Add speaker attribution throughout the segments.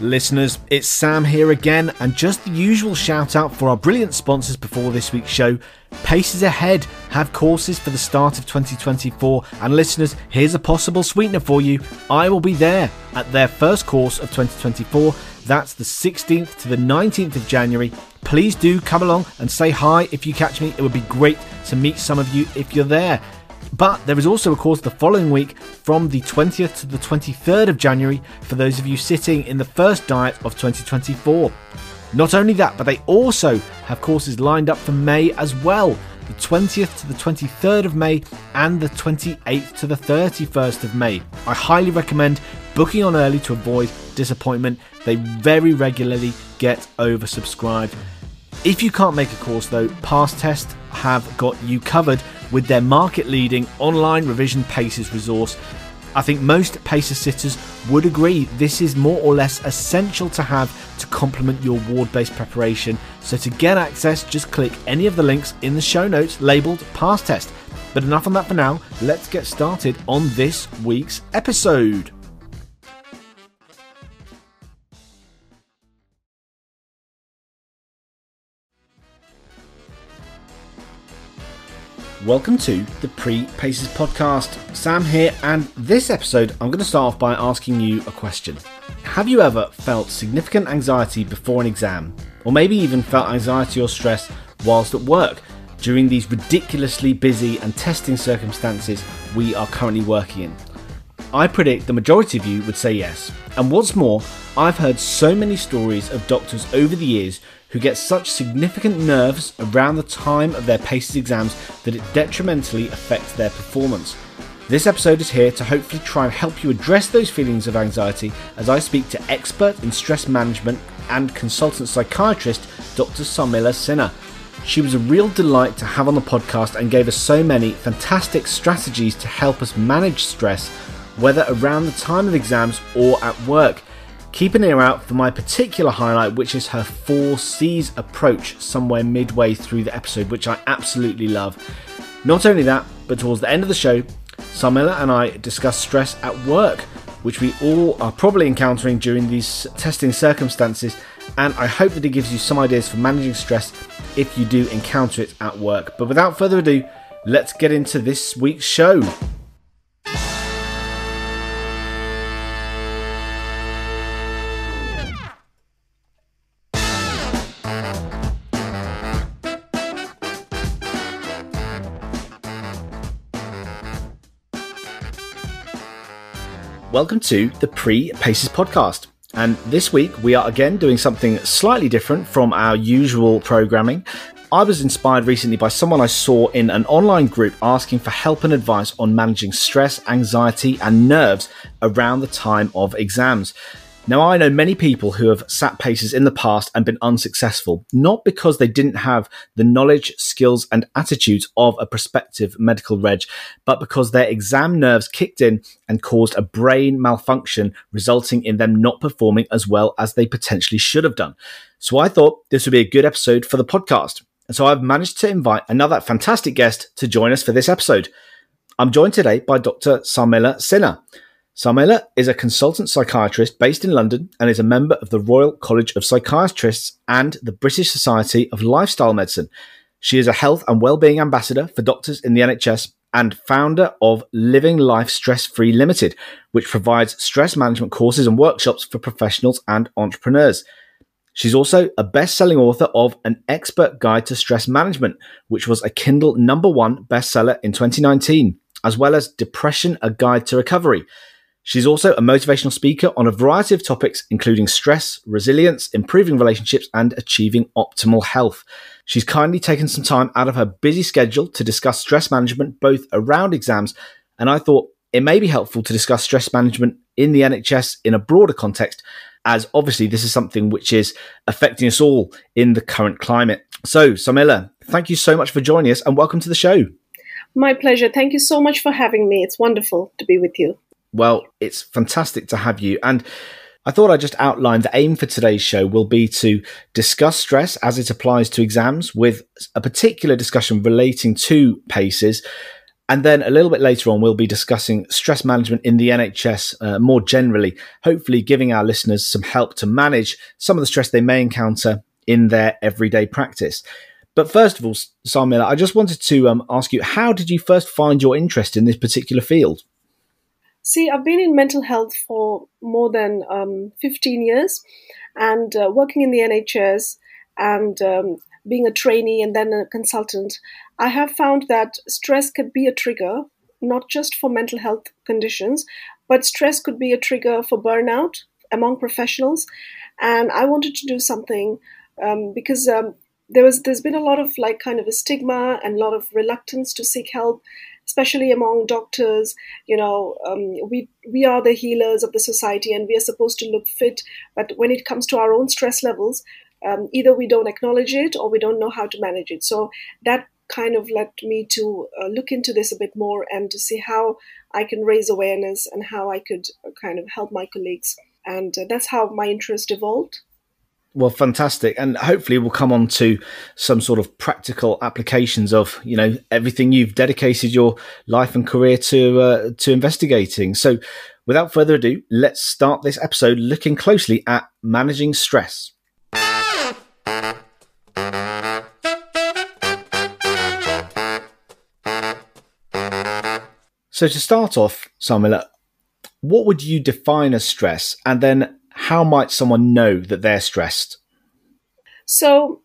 Speaker 1: Listeners, it's Sam here again, and just the usual shout out for our brilliant sponsors before this week's show. Paces Ahead have courses for the start of 2024, and listeners, here's a possible sweetener for you. I will be there at their first course of 2024. That's the 16th to the 19th of January. Please do come along and say hi if you catch me. It would be great to meet some of you if you're there. But there is also a course the following week from the 20th to the 23rd of January for those of you sitting in the first diet of 2024. Not only that, but they also have courses lined up for May as well the 20th to the 23rd of May and the 28th to the 31st of May. I highly recommend booking on early to avoid disappointment. They very regularly get oversubscribed. If you can't make a course though, Pastest have got you covered with their market leading online revision paces resource. I think most pacer sitters would agree this is more or less essential to have to complement your ward based preparation. So, to get access, just click any of the links in the show notes labeled Pastest. But enough on that for now, let's get started on this week's episode. Welcome to the Pre Paces podcast. Sam here, and this episode I'm going to start off by asking you a question. Have you ever felt significant anxiety before an exam, or maybe even felt anxiety or stress whilst at work during these ridiculously busy and testing circumstances we are currently working in? I predict the majority of you would say yes. And what's more, I've heard so many stories of doctors over the years who get such significant nerves around the time of their PACES exams that it detrimentally affects their performance. This episode is here to hopefully try and help you address those feelings of anxiety as I speak to expert in stress management and consultant psychiatrist Dr. Sarmila Sinha. She was a real delight to have on the podcast and gave us so many fantastic strategies to help us manage stress, whether around the time of exams or at work. Keep an ear out for my particular highlight, which is her four C's approach somewhere midway through the episode, which I absolutely love. Not only that, but towards the end of the show, Sarmila and I discuss stress at work, which we all are probably encountering during these testing circumstances, and I hope that it gives you some ideas for managing stress if you do encounter it at work. But without further ado, let's get into this week's show. Welcome to the Pre Paces podcast. And this week we are again doing something slightly different from our usual programming. I was inspired recently by someone I saw in an online group asking for help and advice on managing stress, anxiety, and nerves around the time of exams. Now, I know many people who have sat paces in the past and been unsuccessful, not because they didn't have the knowledge, skills, and attitudes of a prospective medical reg, but because their exam nerves kicked in and caused a brain malfunction, resulting in them not performing as well as they potentially should have done. So I thought this would be a good episode for the podcast. And so I've managed to invite another fantastic guest to join us for this episode. I'm joined today by Dr. Sarmila Sinha. Sarmila is a consultant psychiatrist based in London and is a member of the Royal College of Psychiatrists and the British Society of Lifestyle Medicine. She is a health and well-being ambassador for doctors in the NHS and founder of Living Life Stress Free Limited, which provides stress management courses and workshops for professionals and entrepreneurs. She's also a best-selling author of An Expert Guide to Stress Management, which was a Kindle number 1 bestseller in 2019, as well as Depression: A Guide to Recovery. She's also a motivational speaker on a variety of topics, including stress, resilience, improving relationships, and achieving optimal health. She's kindly taken some time out of her busy schedule to discuss stress management, both around exams, and I thought it may be helpful to discuss stress management in the NHS in a broader context, as obviously this is something which is affecting us all in the current climate. So, Sarmila, thank you so much for joining us and welcome to the show.
Speaker 2: My pleasure. Thank you so much for having me. It's wonderful to be with you.
Speaker 1: Well, it's fantastic to have you. And I thought I'd just outline the aim for today's show will be to discuss stress as it applies to exams with a particular discussion relating to PACES. And then a little bit later on, we'll be discussing stress management in the NHS uh, more generally, hopefully giving our listeners some help to manage some of the stress they may encounter in their everyday practice. But first of all, Sarmila, I just wanted to um, ask you, how did you first find your interest in this particular field?
Speaker 2: See, I've been in mental health for more than um, 15 years and uh, working in the NHS and um, being a trainee and then a consultant, I have found that stress could be a trigger, not just for mental health conditions, but stress could be a trigger for burnout among professionals. And I wanted to do something um, because um, there was there's been a lot of like kind of a stigma and a lot of reluctance to seek help especially among doctors you know um, we we are the healers of the society and we are supposed to look fit. But when it comes to our own stress levels um, either we don't acknowledge it or we don't know how to manage it. So that kind of led me to uh, look into this a bit more and to see how i can raise awareness and how i could uh, kind of help my colleagues. And uh, that's how my interest evolved
Speaker 1: well, fantastic, and hopefully we'll come on to some sort of practical applications of you know everything you've dedicated your life and career to uh, to investigating. So, without further ado, let's start this episode looking closely at managing stress. So, to start off, Sarmila, what would you define as stress, and then how might someone know that they're stressed?
Speaker 2: So,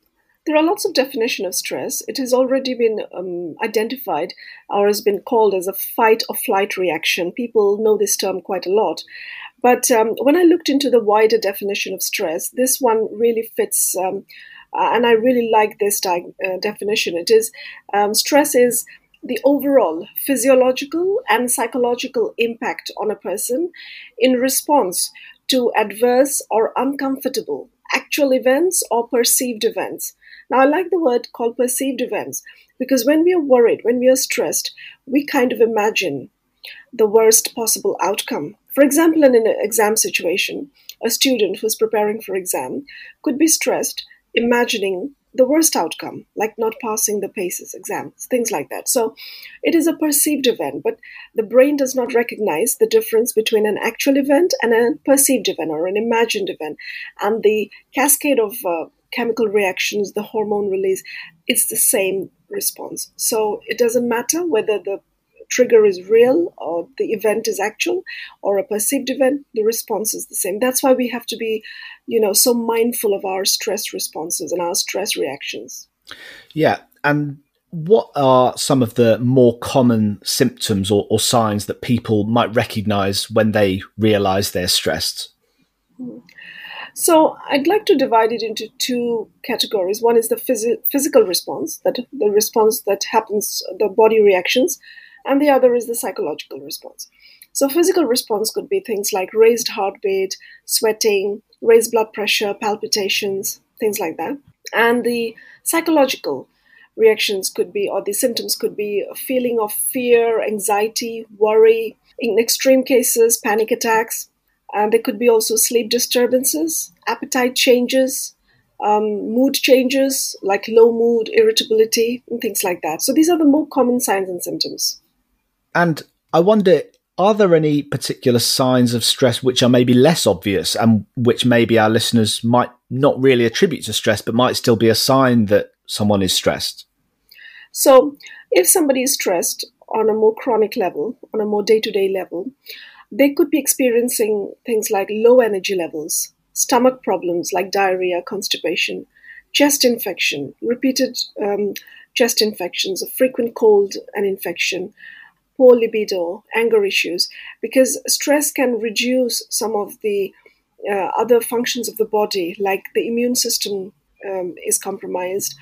Speaker 2: there are lots of definition of stress. It has already been um, identified or has been called as a fight or flight reaction. People know this term quite a lot. But um, when I looked into the wider definition of stress, this one really fits, um, uh, and I really like this di- uh, definition. It is um, stress is the overall physiological and psychological impact on a person in response to adverse or uncomfortable actual events or perceived events. Now, I like the word called perceived events because when we are worried, when we are stressed, we kind of imagine the worst possible outcome. For example, in an exam situation, a student who's preparing for exam could be stressed imagining the worst outcome, like not passing the PACES exams, things like that. So it is a perceived event, but the brain does not recognize the difference between an actual event and a perceived event or an imagined event. And the cascade of uh, chemical reactions, the hormone release, it's the same response. So it doesn't matter whether the trigger is real or the event is actual or a perceived event, the response is the same. That's why we have to be, you know, so mindful of our stress responses and our stress reactions.
Speaker 1: Yeah. And what are some of the more common symptoms or, or signs that people might recognize when they realize they're stressed?
Speaker 2: So I'd like to divide it into two categories. One is the phys- physical response, that the response that happens, the body reactions, and the other is the psychological response. So, physical response could be things like raised heartbeat, sweating, raised blood pressure, palpitations, things like that. And the psychological reactions could be, or the symptoms could be a feeling of fear, anxiety, worry, in extreme cases, panic attacks. And there could be also sleep disturbances, appetite changes, um, mood changes like low mood, irritability, and things like that. So these are the more common signs and symptoms.
Speaker 1: And I wonder, are there any particular signs of stress which are maybe less obvious and which maybe our listeners might not really attribute to stress, but might still be a sign that someone is stressed?
Speaker 2: So, if somebody is stressed on a more chronic level, on a more day to day level, they could be experiencing things like low energy levels, stomach problems like diarrhea, constipation, chest infection, repeated um, chest infections, a frequent cold and infection, poor libido, anger issues, because stress can reduce some of the uh, other functions of the body, like the immune system um, is compromised.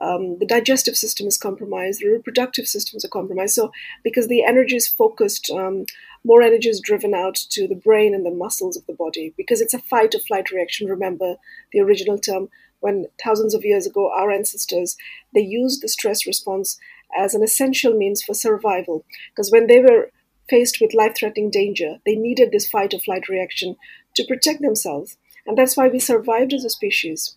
Speaker 2: Um, the digestive system is compromised, the reproductive systems are compromised. So, because the energy is focused, um, more energy is driven out to the brain and the muscles of the body because it's a fight or flight reaction. Remember the original term when thousands of years ago our ancestors they used the stress response as an essential means for survival. Because when they were faced with life threatening danger, they needed this fight or flight reaction to protect themselves. And that's why we survived as a species.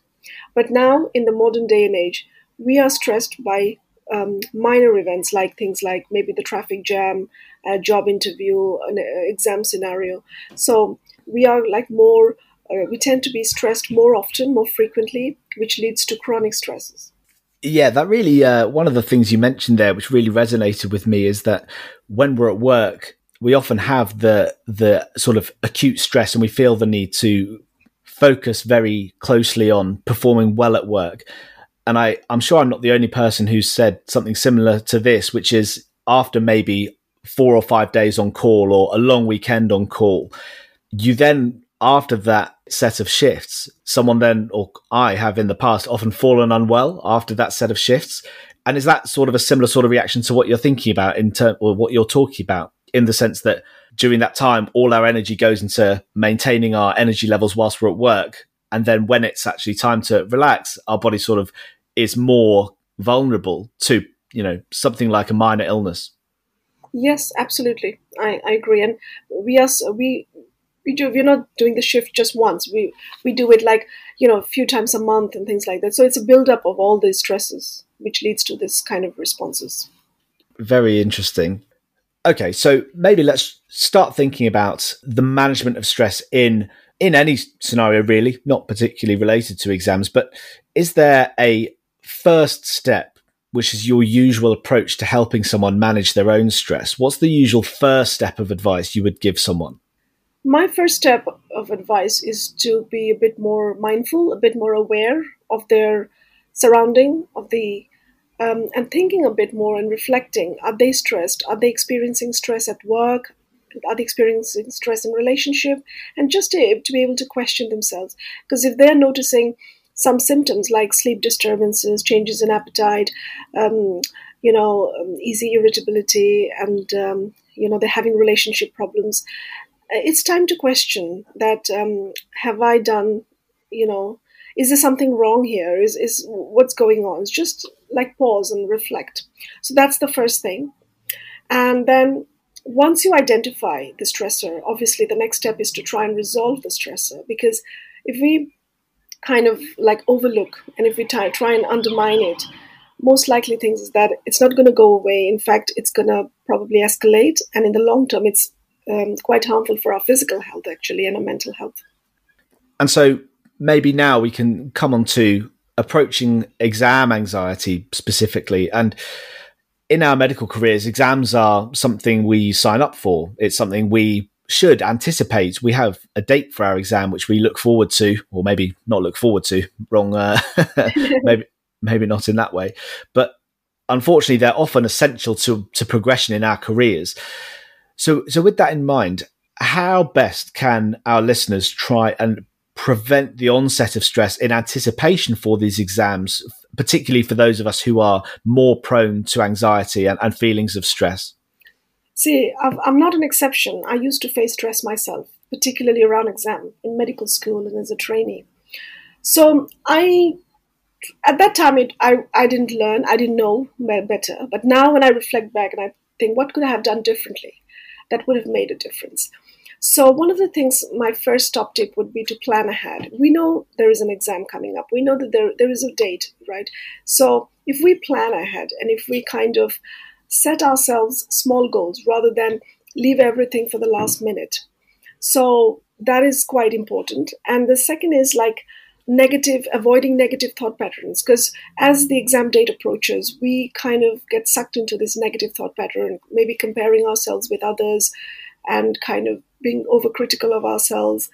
Speaker 2: But now, in the modern day and age, we are stressed by um, minor events like things like maybe the traffic jam, a job interview, an uh, exam scenario. So we are like more, uh, we tend to be stressed more often, more frequently, which leads to chronic stresses.
Speaker 1: Yeah, that really, uh, one of the things you mentioned there, which really resonated with me, is that when we're at work, we often have the the sort of acute stress, and we feel the need to focus very closely on performing well at work. And I, I'm sure I'm not the only person who's said something similar to this, which is after maybe four or five days on call or a long weekend on call, you then after that set of shifts, someone then, or I have in the past, often fallen unwell after that set of shifts. And is that sort of a similar sort of reaction to what you're thinking about in term or what you're talking about in the sense that during that time, all our energy goes into maintaining our energy levels whilst we're at work. And then when it's actually time to relax, our body sort of is more vulnerable to, you know, something like a minor illness.
Speaker 2: Yes, absolutely. I, I agree. And we are, we, we do we're not doing the shift just once. We we do it like you know a few times a month and things like that. So it's a build up of all these stresses which leads to this kind of responses.
Speaker 1: Very interesting. Okay so maybe let's start thinking about the management of stress in in any scenario really not particularly related to exams but is there a first step which is your usual approach to helping someone manage their own stress? What's the usual first step of advice you would give someone
Speaker 2: my first step of advice is to be a bit more mindful, a bit more aware of their surrounding, of the um, and thinking a bit more and reflecting. Are they stressed? Are they experiencing stress at work? Are they experiencing stress in relationship? And just to, to be able to question themselves, because if they're noticing some symptoms like sleep disturbances, changes in appetite, um, you know, um, easy irritability, and um, you know they're having relationship problems it's time to question that um, have I done, you know, is there something wrong here? Is, is what's going on? It's just like pause and reflect. So that's the first thing. And then once you identify the stressor, obviously the next step is to try and resolve the stressor because if we kind of like overlook and if we try, try and undermine it, most likely things is that it's not going to go away. In fact, it's going to probably escalate. And in the long term, it's um, quite harmful for our physical health, actually, and our mental health.
Speaker 1: And so maybe now we can come on to approaching exam anxiety specifically. And in our medical careers, exams are something we sign up for. It's something we should anticipate. We have a date for our exam, which we look forward to, or maybe not look forward to. Wrong, uh, maybe maybe not in that way, but unfortunately, they're often essential to to progression in our careers. So, so with that in mind, how best can our listeners try and prevent the onset of stress in anticipation for these exams, particularly for those of us who are more prone to anxiety and, and feelings of stress?
Speaker 2: See, I'm not an exception. I used to face stress myself, particularly around exam in medical school and as a trainee. So I, at that time, it, I, I didn't learn, I didn't know better. But now when I reflect back and I think, what could I have done differently? That would have made a difference. So, one of the things, my first top tip would be to plan ahead. We know there is an exam coming up, we know that there, there is a date, right? So, if we plan ahead and if we kind of set ourselves small goals rather than leave everything for the last minute. So, that is quite important. And the second is like, negative avoiding negative thought patterns. Because as the exam date approaches we kind of get sucked into this negative thought pattern maybe comparing ourselves with others and kind of being overcritical of ourselves.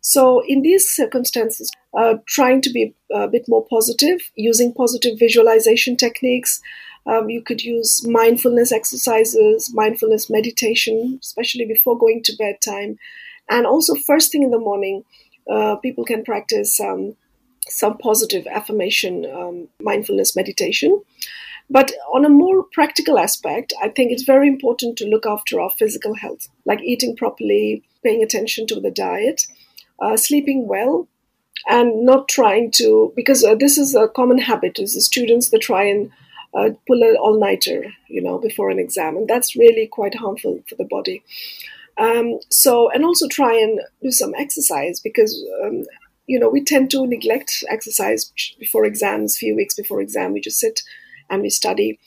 Speaker 2: So in these circumstances uh, trying to be a bit more positive using positive visualization techniques um, you could use mindfulness exercises mindfulness meditation especially before going to bedtime. And also first thing in the morning uh, people can practice um, some positive affirmation, um, mindfulness meditation. But on a more practical aspect, I think it's very important to look after our physical health, like eating properly, paying attention to the diet, uh, sleeping well, and not trying to, because uh, this is a common habit, is the students that try and uh, pull an all-nighter, you know, before an exam, and that's really quite harmful for the body. Um, so, and also try and do some exercise because, um, you know, we tend to neglect exercise before exams, few weeks before exam. We just sit and we study.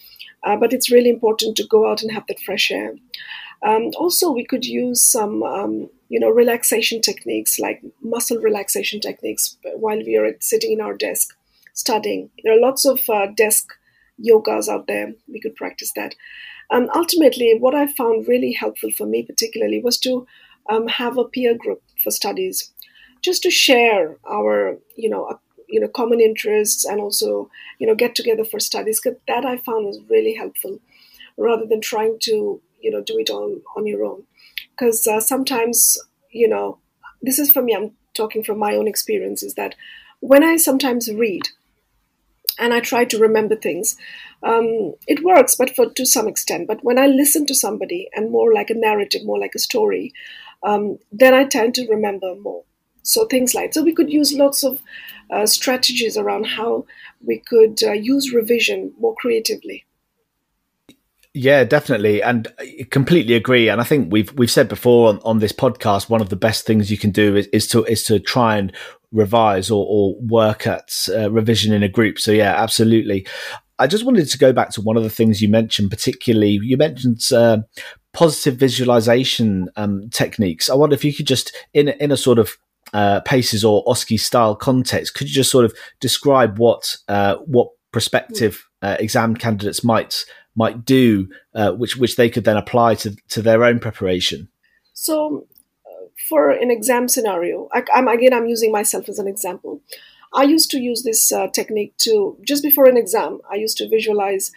Speaker 2: uh, but it's really important to go out and have that fresh air. Um, also, we could use some, um, you know, relaxation techniques like muscle relaxation techniques while we are sitting in our desk studying. There are lots of uh, desk yogas out there. We could practice that. Um, ultimately, what I found really helpful for me, particularly, was to um, have a peer group for studies, just to share our, you know, you know, common interests and also, you know, get together for studies. That I found was really helpful, rather than trying to you know do it on on your own because uh, sometimes you know this is for me i'm talking from my own experience is that when i sometimes read and i try to remember things um, it works but for to some extent but when i listen to somebody and more like a narrative more like a story um, then i tend to remember more so things like so we could use lots of uh, strategies around how we could uh, use revision more creatively
Speaker 1: yeah, definitely, and I completely agree. And I think we've we've said before on, on this podcast, one of the best things you can do is, is to is to try and revise or, or work at uh, revision in a group. So yeah, absolutely. I just wanted to go back to one of the things you mentioned, particularly you mentioned uh, positive visualization um, techniques. I wonder if you could just in in a sort of uh, paces or OSCE style context, could you just sort of describe what uh, what prospective uh, exam candidates might might do, uh, which which they could then apply to to their own preparation?
Speaker 2: So, uh, for an exam scenario, I, am again I'm using myself as an example. I used to use this uh, technique to just before an exam. I used to visualize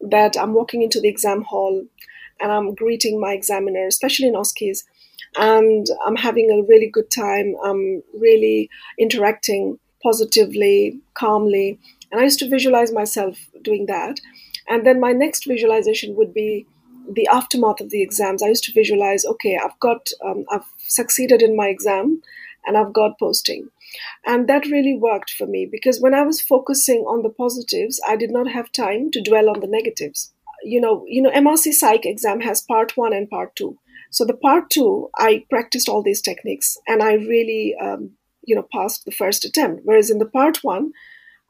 Speaker 2: that I'm walking into the exam hall and I'm greeting my examiner, especially in OSCEs, and I'm having a really good time. I'm really interacting positively, calmly, and I used to visualize myself doing that. And then my next visualization would be the aftermath of the exams. I used to visualize, okay, I've got, um, I've succeeded in my exam and I've got posting. And that really worked for me because when I was focusing on the positives, I did not have time to dwell on the negatives. You know, you know, MRC Psych exam has part one and part two. So the part two, I practiced all these techniques and I really, um, you know, passed the first attempt. Whereas in the part one,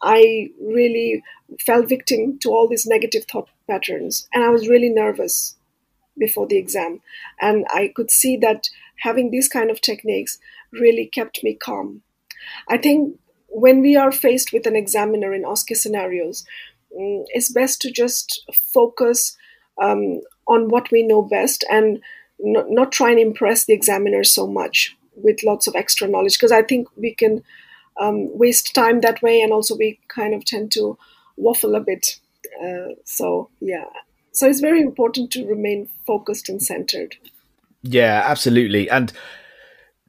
Speaker 2: I really fell victim to all these negative thought patterns. And I was really nervous before the exam. And I could see that having these kind of techniques really kept me calm. I think when we are faced with an examiner in OSCE scenarios, mm, it's best to just focus um, on what we know best and not, not try and impress the examiner so much with lots of extra knowledge because I think we can um, waste time that way, and also we kind of tend to waffle a bit. Uh, so yeah, so it's very important to remain focused and centered.
Speaker 1: Yeah, absolutely, and.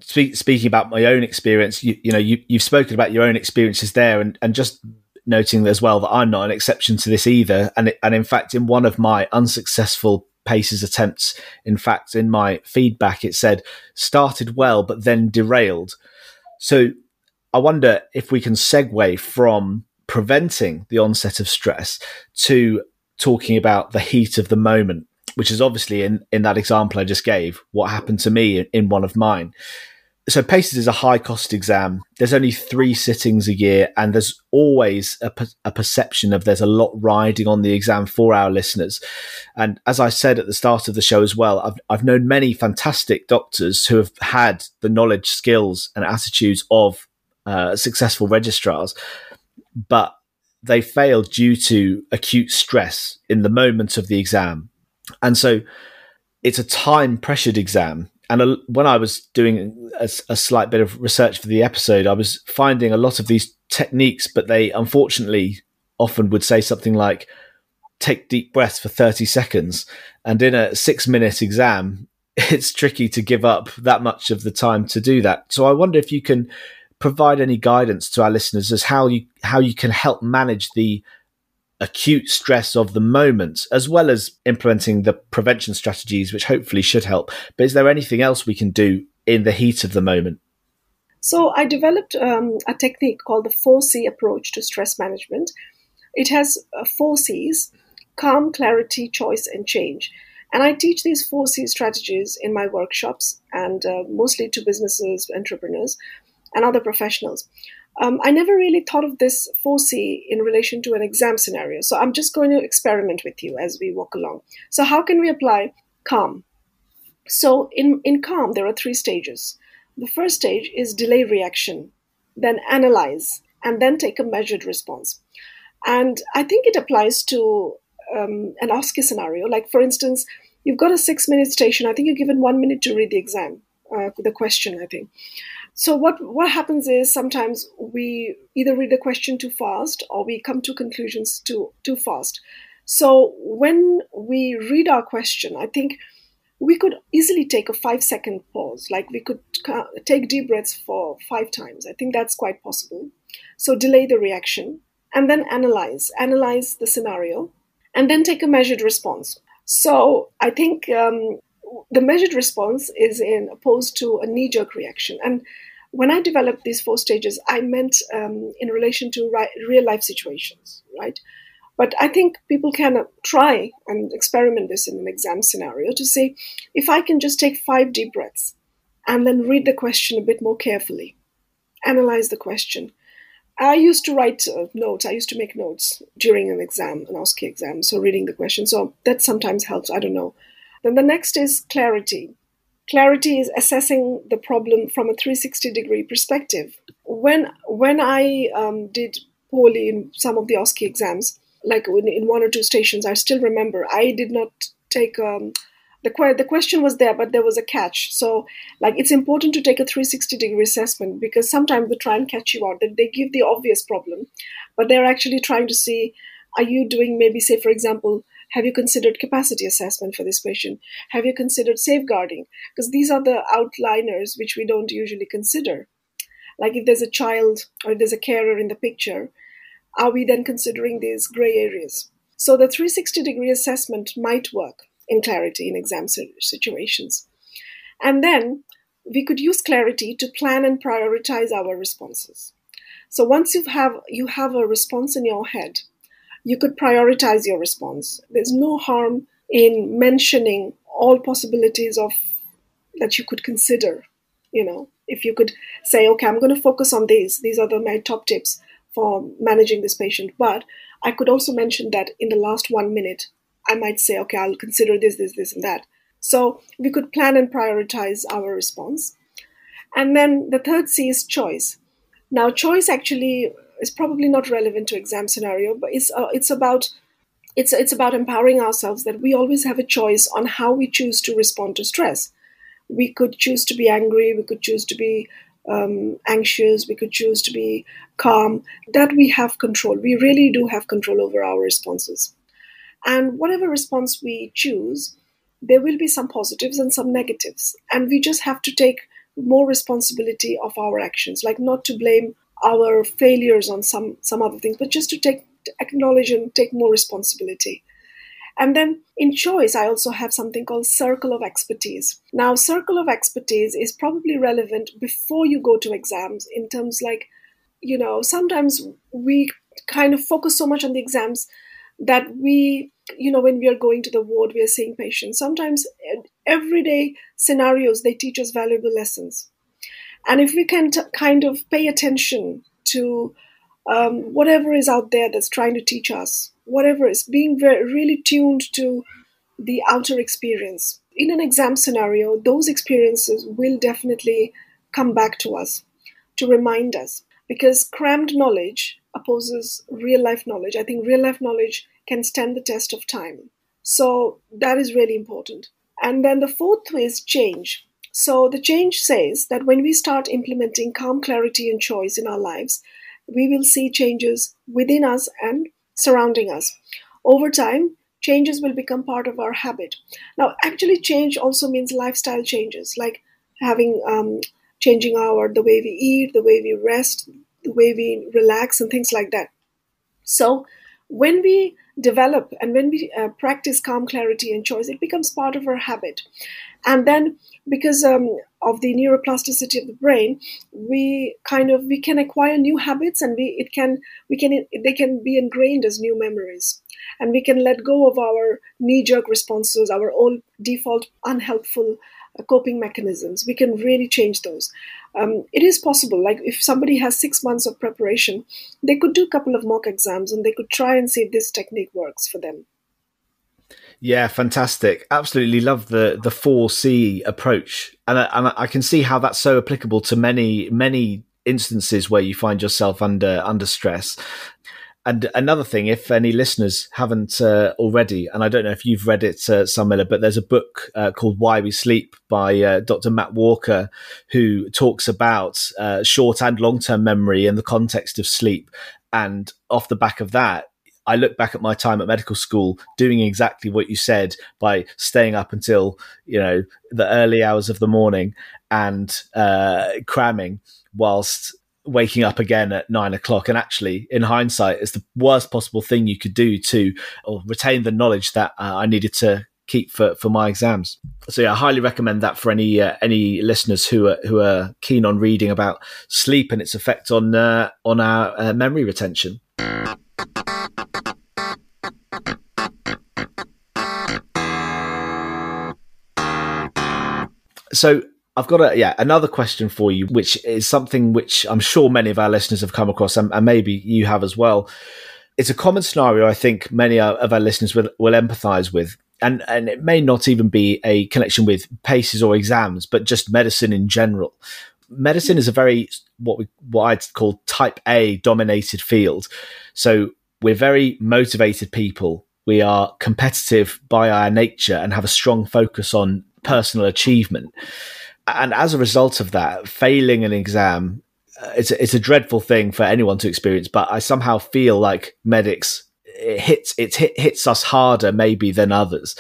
Speaker 1: Speak, speaking about my own experience, you, you know, you, you've spoken about your own experiences there, and, and just noting as well that I'm not an exception to this either. And it, and in fact, in one of my unsuccessful paces attempts, in fact, in my feedback, it said started well but then derailed. So I wonder if we can segue from preventing the onset of stress to talking about the heat of the moment, which is obviously in, in that example I just gave, what happened to me in, one of mine. So PACES is a high cost exam. There's only three sittings a year, and there's always a, a perception of there's a lot riding on the exam for our listeners. And as I said at the start of the show as well, I've, I've known many fantastic doctors who have had the knowledge, skills, and attitudes of uh, successful registrars, but they failed due to acute stress in the moment of the exam. And so it's a time pressured exam. And a, when I was doing a, a, slight bit of research for the episode, I was finding a lot of these techniques, but they unfortunately often would say something like, take deep breaths for 30 seconds. And in a six minute exam, it's tricky to give up that much of the time to do that. So I wonder if you can provide any guidance to our listeners as how you how you can help manage the acute stress of the moment, as well as implementing the prevention strategies, which hopefully should help. But is there anything else we can do in the heat of the moment?
Speaker 2: So I developed um, a technique called the 4C approach to stress management. It has uh, four C's calm, clarity, choice, and change. And I teach these four C strategies in my workshops and uh, mostly to businesses, entrepreneurs and other professionals. Um, I never really thought of this 4C in relation to an exam scenario. So I'm just going to experiment with you as we walk along. So, how can we apply calm? So, in, in calm, there are three stages. The first stage is delay reaction, then analyze, and then take a measured response. And I think it applies to um, an OSCE scenario. Like, for instance, you've got a six minute station. I think you're given one minute to read the exam, uh, the question, I think. So what what happens is sometimes we either read the question too fast or we come to conclusions too too fast. So when we read our question, I think we could easily take a five second pause. Like we could take deep breaths for five times. I think that's quite possible. So delay the reaction and then analyze, analyze the scenario, and then take a measured response. So I think um, the measured response is in opposed to a knee jerk reaction. And when I developed these four stages, I meant um, in relation to ri- real life situations, right? But I think people can try and experiment this in an exam scenario to say if I can just take five deep breaths and then read the question a bit more carefully, analyze the question. I used to write uh, notes. I used to make notes during an exam, an OSCE exam, so reading the question. So that sometimes helps. I don't know. Then the next is clarity. Clarity is assessing the problem from a 360 degree perspective. When when I um, did poorly in some of the OSCE exams, like in, in, one or two stations, I still remember I did not take um, the que- the question was there, but there was a catch. So, like, it's important to take a 360 degree assessment because sometimes they try and catch you out. That they give the obvious problem, but they're actually trying to see, are you doing maybe, say, for example, have you considered capacity assessment for this patient? Have you considered safeguarding? Because these are the outliners which we don't usually consider. Like if there's a child or there's a carer in the picture, are we then considering these gray areas? So the 360 degree assessment might work in clarity in exam situations. And then we could use clarity to plan and prioritize our responses. So once you have you have a response in your head, you could prioritize your response. There's no harm in mentioning all possibilities of that you could consider. You know, if you could say, okay, I'm going to focus on these. These are the, my top tips for managing this patient. But I could also mention that in the last one minute, I might say, okay, I'll consider this, this, this, and that. So we could plan and prioritize our response. And then the third C is choice. Now, choice actually is probably not relevant to exam scenario, but it's uh, it's about it's it's about empowering ourselves that we always have a choice on how we choose to respond to stress. We could choose to be angry. We could choose to be um, anxious. We could choose to be calm. That we have control. We really do have control over our responses. And whatever response we choose, there will be some positives and some negatives. And we just have to take more responsibility of our actions, like not to blame our failures on some some other things, but just to take to acknowledge and take more responsibility. And then in choice, I also have something called circle of expertise. Now, circle of expertise is probably relevant before you go to exams in terms like, you know, sometimes we kind of focus so much on the exams that we, you know, when we are going to the ward, we are seeing patients. Sometimes eh, everyday scenarios, they teach us valuable lessons. And if we can t- kind of pay attention to um, whatever is out there that's trying to teach us, whatever is being very, really tuned to the outer experience. In an exam scenario, those experiences will definitely come back to us to remind us because crammed knowledge opposes real life knowledge. I think real life knowledge can stand the test of time. So that is really important. And then the fourth is change. So the change says that when we start implementing calm clarity and choice in our lives, we will see changes within us and surrounding us. Over time, changes will become part of our habit. Now, actually, change also means lifestyle changes, like having um, changing our the way we eat, the way we rest, the way we relax, and things like that. So, when we develop and when we uh, practice calm clarity and choice, it becomes part of our habit. And then because um, of the neuroplasticity of the brain, we kind of we can acquire new habits, and we it can we can they can be ingrained as new memories, and we can let go of our knee jerk responses, our old default unhelpful coping mechanisms, we can really change those. Um, it is possible. Like if somebody has six months of preparation, they could do a couple of mock exams and they could try and see if this technique works for them.
Speaker 1: Yeah, fantastic. Absolutely love the the four C approach, and I, and I can see how that's so applicable to many many instances where you find yourself under under stress. And another thing, if any listeners haven't uh, already, and I don't know if you've read it, uh, Sarmila, but there's a book uh, called Why We Sleep by uh, Dr. Matt Walker, who talks about uh, short and long term memory in the context of sleep. And off the back of that, I look back at my time at medical school doing exactly what you said by staying up until you know the early hours of the morning and uh, cramming whilst waking up again at nine o'clock. And actually, in hindsight, it's the worst possible thing you could do to or retain the knowledge that uh, I needed to keep for, for my exams. So yeah, I highly recommend that for any uh, any listeners who are who are keen on reading about sleep and its effect on uh, on our uh, memory retention. So I've got a yeah another question for you, which is something which I'm sure many of our listeners have come across, and, and maybe you have as well. It's a common scenario I think many of our listeners will, will empathise with, and and it may not even be a connection with paces or exams, but just medicine in general. Medicine is a very what we what I'd call type A dominated field, so we're very motivated people. We are competitive by our nature and have a strong focus on personal achievement. And as a result of that, failing an exam, uh, it's a, it's a dreadful thing for anyone to experience. But I somehow feel like medics it hits it hit, hits us harder maybe than others.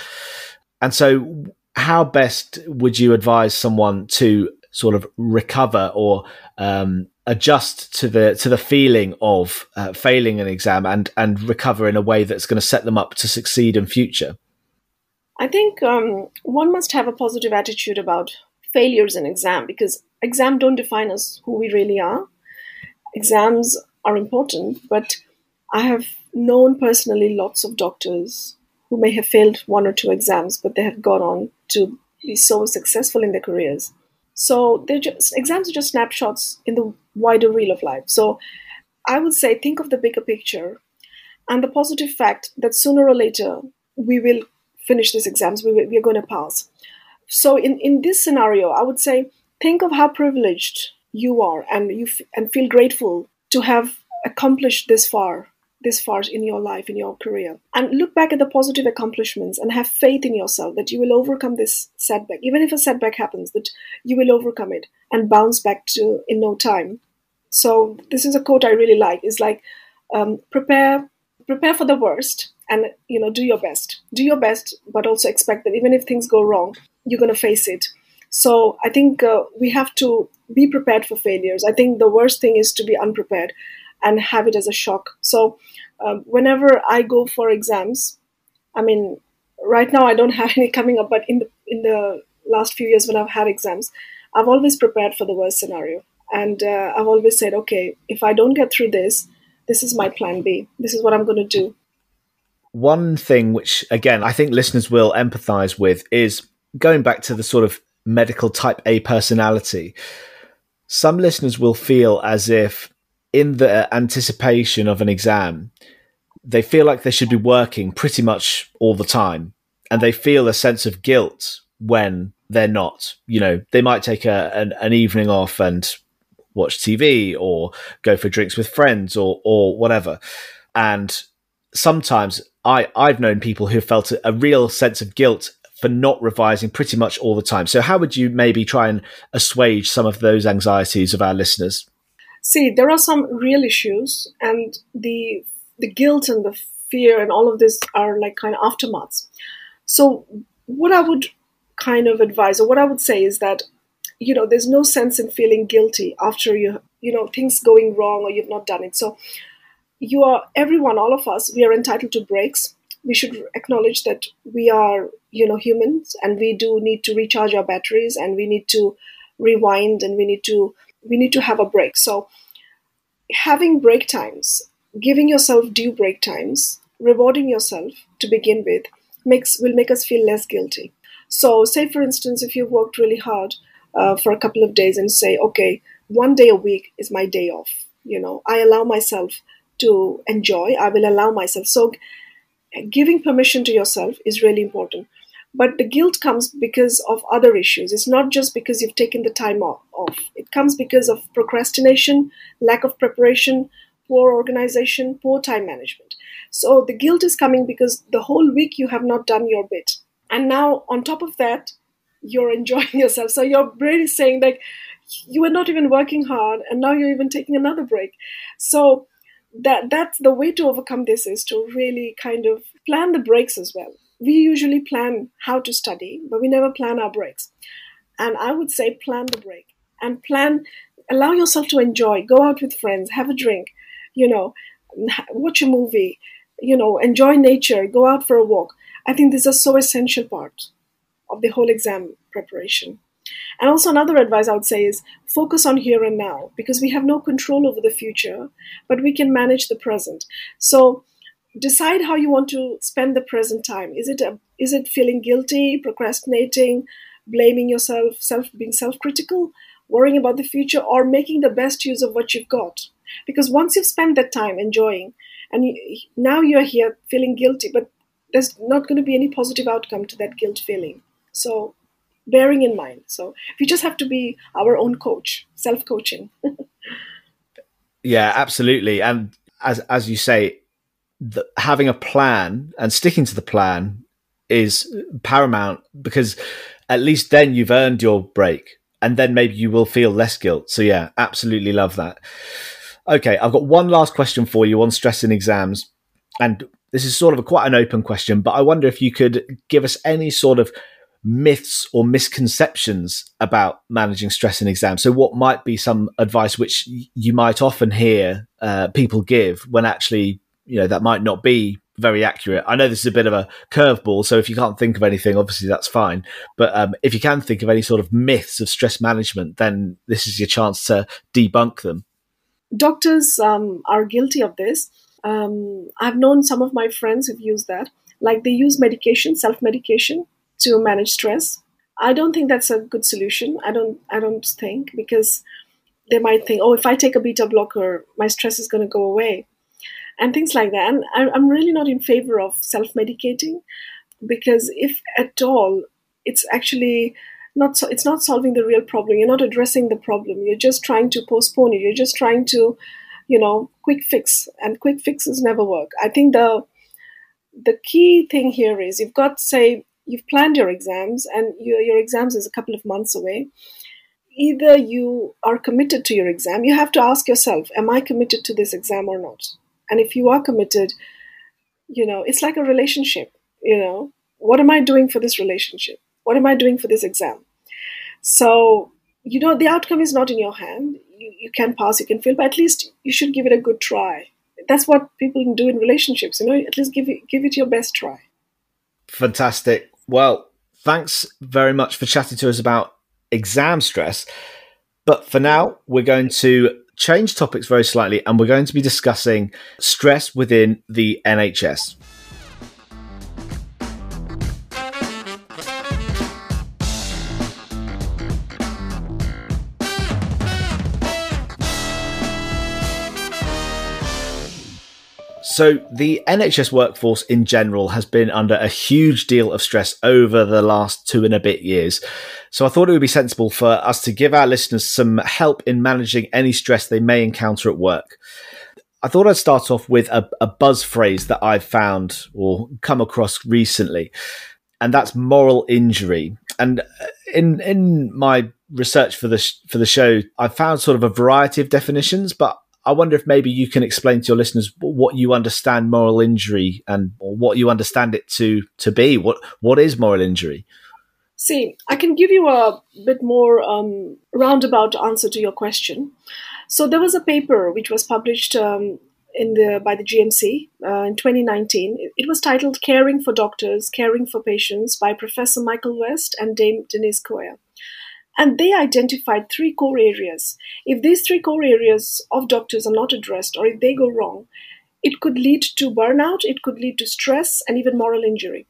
Speaker 1: And so, how best would you advise someone to sort of recover or um, adjust to the to the feeling of uh, failing an exam and and recover in a way that's going to set them up to succeed in future?
Speaker 2: I think um, one must have a positive attitude about failures in exam because exam don't define us who we really are. Exams are important, but I have known personally lots of doctors who may have failed one or two exams, but they have gone on to be so successful in their careers. So they're just exams are just snapshots in the wider wheel of life. So I would say think of the bigger picture and the positive fact that sooner or later we will finish these exams, we, we are going to pass. So in, in this scenario, I would say think of how privileged you are and you f- and feel grateful to have accomplished this far this far in your life in your career. And look back at the positive accomplishments and have faith in yourself that you will overcome this setback. Even if a setback happens that you will overcome it and bounce back to in no time. So this is a quote i really like. It's like um, prepare prepare for the worst and you know do your best. Do your best but also expect that even if things go wrong you're going to face it. So i think uh, we have to be prepared for failures. I think the worst thing is to be unprepared and have it as a shock. So um, whenever i go for exams i mean right now i don't have any coming up but in the in the last few years when i've had exams i've always prepared for the worst scenario. And uh, i've always said okay if i don't get through this this is my plan b. This is what i'm going to do.
Speaker 1: One thing which, again, I think listeners will empathize with is going back to the sort of medical type A personality. Some listeners will feel as if, in the anticipation of an exam, they feel like they should be working pretty much all the time. And they feel a sense of guilt when they're not. You know, they might take a, an, an evening off and watch TV or go for drinks with friends or, or whatever. And sometimes I, I've known people who felt a, a real sense of guilt for not revising pretty much all the time. So, how would you maybe try and assuage some of those anxieties of our listeners?
Speaker 2: See, there are some real issues, and the the guilt and the fear and all of this are like kind of aftermaths. So, what I would kind of advise, or what I would say, is that you know there's no sense in feeling guilty after you you know things going wrong or you've not done it. So, you are everyone all of us we are entitled to breaks we should acknowledge that we are you know humans and we do need to recharge our batteries and we need to rewind and we need to we need to have a break so having break times giving yourself due break times rewarding yourself to begin with makes will make us feel less guilty So, say for instance, if you've worked really hard uh, for a couple of days and say, okay, one day a week is my day off. You know, I allow myself to enjoy. I will allow myself. So, giving permission to yourself is really important. But the guilt comes because of other issues. It's not just because you've taken the time off. It comes because of procrastination, lack of preparation, poor organization, poor time management. So the guilt is coming because the whole week you have not done your bit. And now, on top of that, you're enjoying yourself. So your brain is saying, like, you were not even working hard, and now you're even taking another break. So that that's the way to overcome this is to really kind of plan the breaks as well. We usually plan how to study, but we never plan our breaks. And I would say plan the break and plan allow yourself to enjoy, go out with friends, have a drink, you know, watch a movie, you know, enjoy nature, go out for a walk. I think this is so essential part of the whole exam preparation. And also, another advice I would say is focus on here and now because we have no control over the future, but we can manage the present. So, decide how you want to spend the present time. Is it a, is it feeling guilty, procrastinating, blaming yourself, self being self-critical, worrying about the future, or making the best use of what you've got? Because once you've spent that time enjoying, and you, now you're here feeling guilty, but there's not going to be any positive outcome to that guilt feeling. So bearing in mind. So we just have to be our own coach, self coaching.
Speaker 1: yeah, absolutely. And as as you say, the, having a plan and sticking to the plan is paramount because at least then you've earned your break and then maybe you will feel less guilt. So yeah, absolutely love that. Okay, I've got one last question for you on stress in exams. And this is sort of a quite an open question, but I wonder if you could give us any sort of myths or misconceptions about managing stress in exams. So, what might be some advice which you might often hear uh, people give when actually, you know, that might not be very accurate. I know this is a bit of a curveball, so if you can't think of anything, obviously that's fine. But um, if you can think of any sort of myths of stress management, then this is your chance to debunk them.
Speaker 2: Doctors um, are guilty of this. Um, I've known some of my friends who've used that. Like they use medication, self medication, to manage stress. I don't think that's a good solution. I don't I don't think because they might think, oh, if I take a beta blocker, my stress is going to go away, and things like that. And I'm really not in favor of self medicating because if at all, it's actually not so, it's not solving the real problem. You're not addressing the problem. You're just trying to postpone it. You're just trying to, you know, quick fix, and quick fixes never work. I think the the key thing here is you've got say you've planned your exams and your, your exams is a couple of months away. Either you are committed to your exam you have to ask yourself am i committed to this exam or not? And if you are committed you know it's like a relationship you know. What am i doing for this relationship? What am i doing for this exam? So you know the outcome is not in your hand. You, you can pass you can fail but at least you should give it a good try. That's what people do in relationships you know at least give it give it your best try.
Speaker 1: Fantastic well, thanks very much for chatting to us about exam stress. But for now, we're going to change topics very slightly and we're going to be discussing stress within the NHS. So, the NHS workforce in general has been under a huge deal of stress over the last two and a bit years. So, I thought it would be sensible for us to give our listeners some help in managing any stress they may encounter at work. I thought I'd start off with a, a buzz phrase that I've found or come across recently, and that's moral injury. And uh, in in my research for the for the show, I found sort of a variety of definitions, but I wonder if maybe you can explain to your listeners what you understand moral injury and what you understand it to to be. What what is moral injury?
Speaker 2: See, I can give you a bit more um, roundabout answer to your question. So there was a paper which was published um, in the by the GMC uh, in 2019. It, was titled "Caring for Doctors, Caring for Patients" by Professor Michael West and Dame Denise Coia. And they identified three core areas. If these three core areas of doctors are not addressed, or if they go wrong, it could lead to burnout, it could lead to stress, and even moral injury.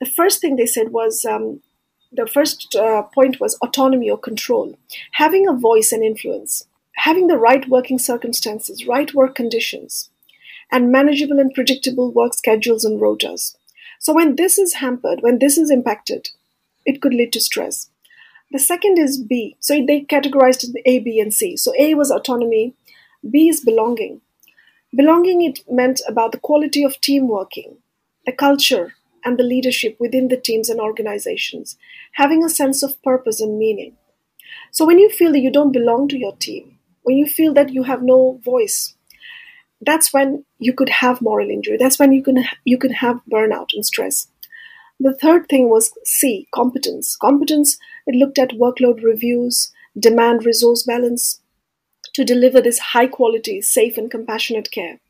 Speaker 2: The first thing they said was um, the first uh, point was autonomy or control, having a voice and influence, having the right working circumstances, right work conditions, and manageable and predictable work schedules and rotas. So, when this is hampered, when this is impacted, it could lead to stress. The second is B. So, they categorized it A, B, and C. So, A was autonomy, B is belonging. Belonging, it meant about the quality of team working, the culture, and the leadership within the teams and organizations, having a sense of purpose and meaning. So, when you feel that you don't belong to your team, when you feel that you have no voice, that's when you could have moral injury. That's when you can you can have burnout and stress. The third thing was C, competence. Competence, it looked at workload reviews, demand resource balance to deliver this high quality, safe, and compassionate care.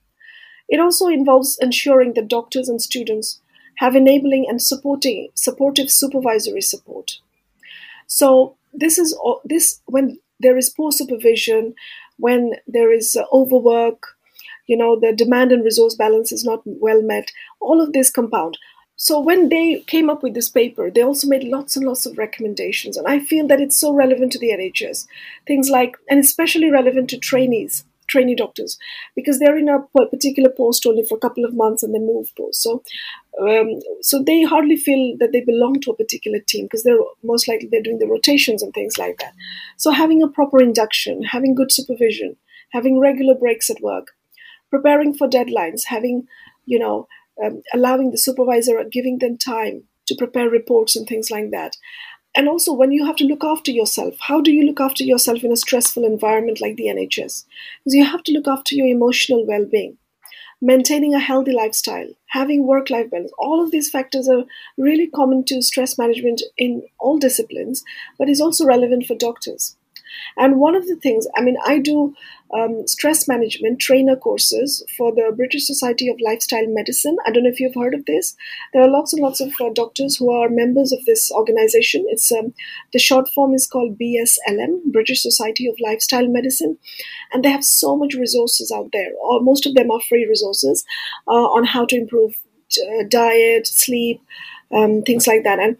Speaker 2: It also involves ensuring that doctors and students have enabling and supporting supportive supervisory support. So this is this when there is poor supervision, when there is uh, overwork, you know the demand and resource balance is not well met. All of this compound. So when they came up with this paper, they also made lots and lots of recommendations, and I feel that it's so relevant to the NHS. Things like, and especially relevant to trainees trainee doctors because they're in a particular post only for a couple of months and they move post. So, um, so they hardly feel that they belong to a particular team because they're most likely they're doing the rotations and things like that. So, having a proper induction, having good supervision, having regular breaks at work, preparing for deadlines, having you know, um, allowing the supervisor, giving them time to prepare reports and things like that. And also when you have to look after yourself how do you look after yourself in a stressful environment like the nhs because you have to look after your emotional well-being maintaining a healthy lifestyle having work-life balance. All of these factors are really common to stress management in all disciplines but is also relevant for doctors and one of the things i mean i do um, stress management trainer courses for the British Society of Lifestyle Medicine. I don't know if you've heard of this. There are lots and lots of uh, doctors who are members of this organization. It's um, the short form is called BSLM, British Society of Lifestyle Medicine, and they have so much resources out there. Or most of them are free resources uh, on how to improve uh, diet, sleep. Um, things like that, and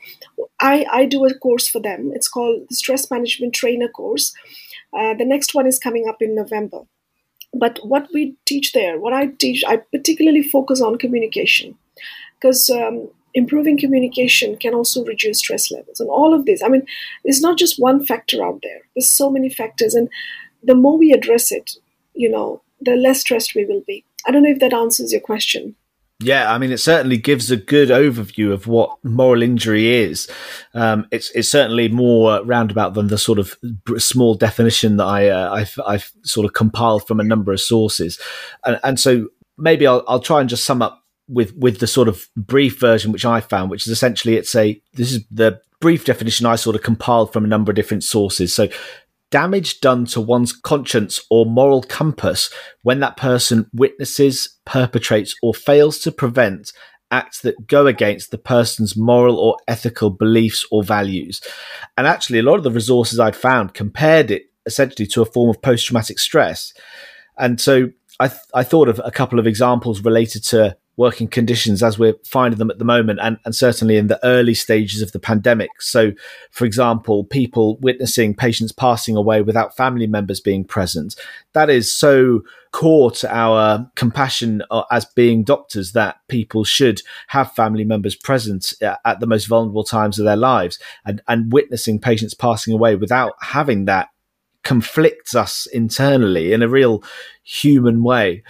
Speaker 2: I, I do a course for them. It's called the Stress Management Trainer Course, uh, the next one is coming up in November. But what we teach there, what I teach, I particularly focus on communication because um, improving communication can also reduce stress levels. And all of this, I mean, it's not just one factor out there, there's so many factors. And the more we address it, you know, the less stressed we will be. I don't know if that answers your question.
Speaker 1: Yeah, I mean, it certainly gives a good overview of what moral injury is. Um, it's it's certainly more roundabout than the sort of small definition that I uh, I've, I've, sort of compiled from a number of sources, and, and so maybe I'll I'll try and just sum up with with the sort of brief version which I found, which is essentially it's a this is the brief definition I sort of compiled from a number of different sources. So damage done to one's conscience or moral compass when that person witnesses, perpetrates, or fails to prevent acts that go against the person's moral or ethical beliefs or values. And actually, a lot of the resources I'd found compared it essentially to a form of post traumatic stress. And so I, th- I thought of a couple of examples related to working conditions as we're finding them at the moment and, and certainly in the early stages of the pandemic. So, for example, people witnessing patients passing away without family members being present. That is so core to our compassion uh, as being doctors that people should have family members present uh, at the most vulnerable times of their lives and, and witnessing patients passing away without having that conflicts us internally in a real human way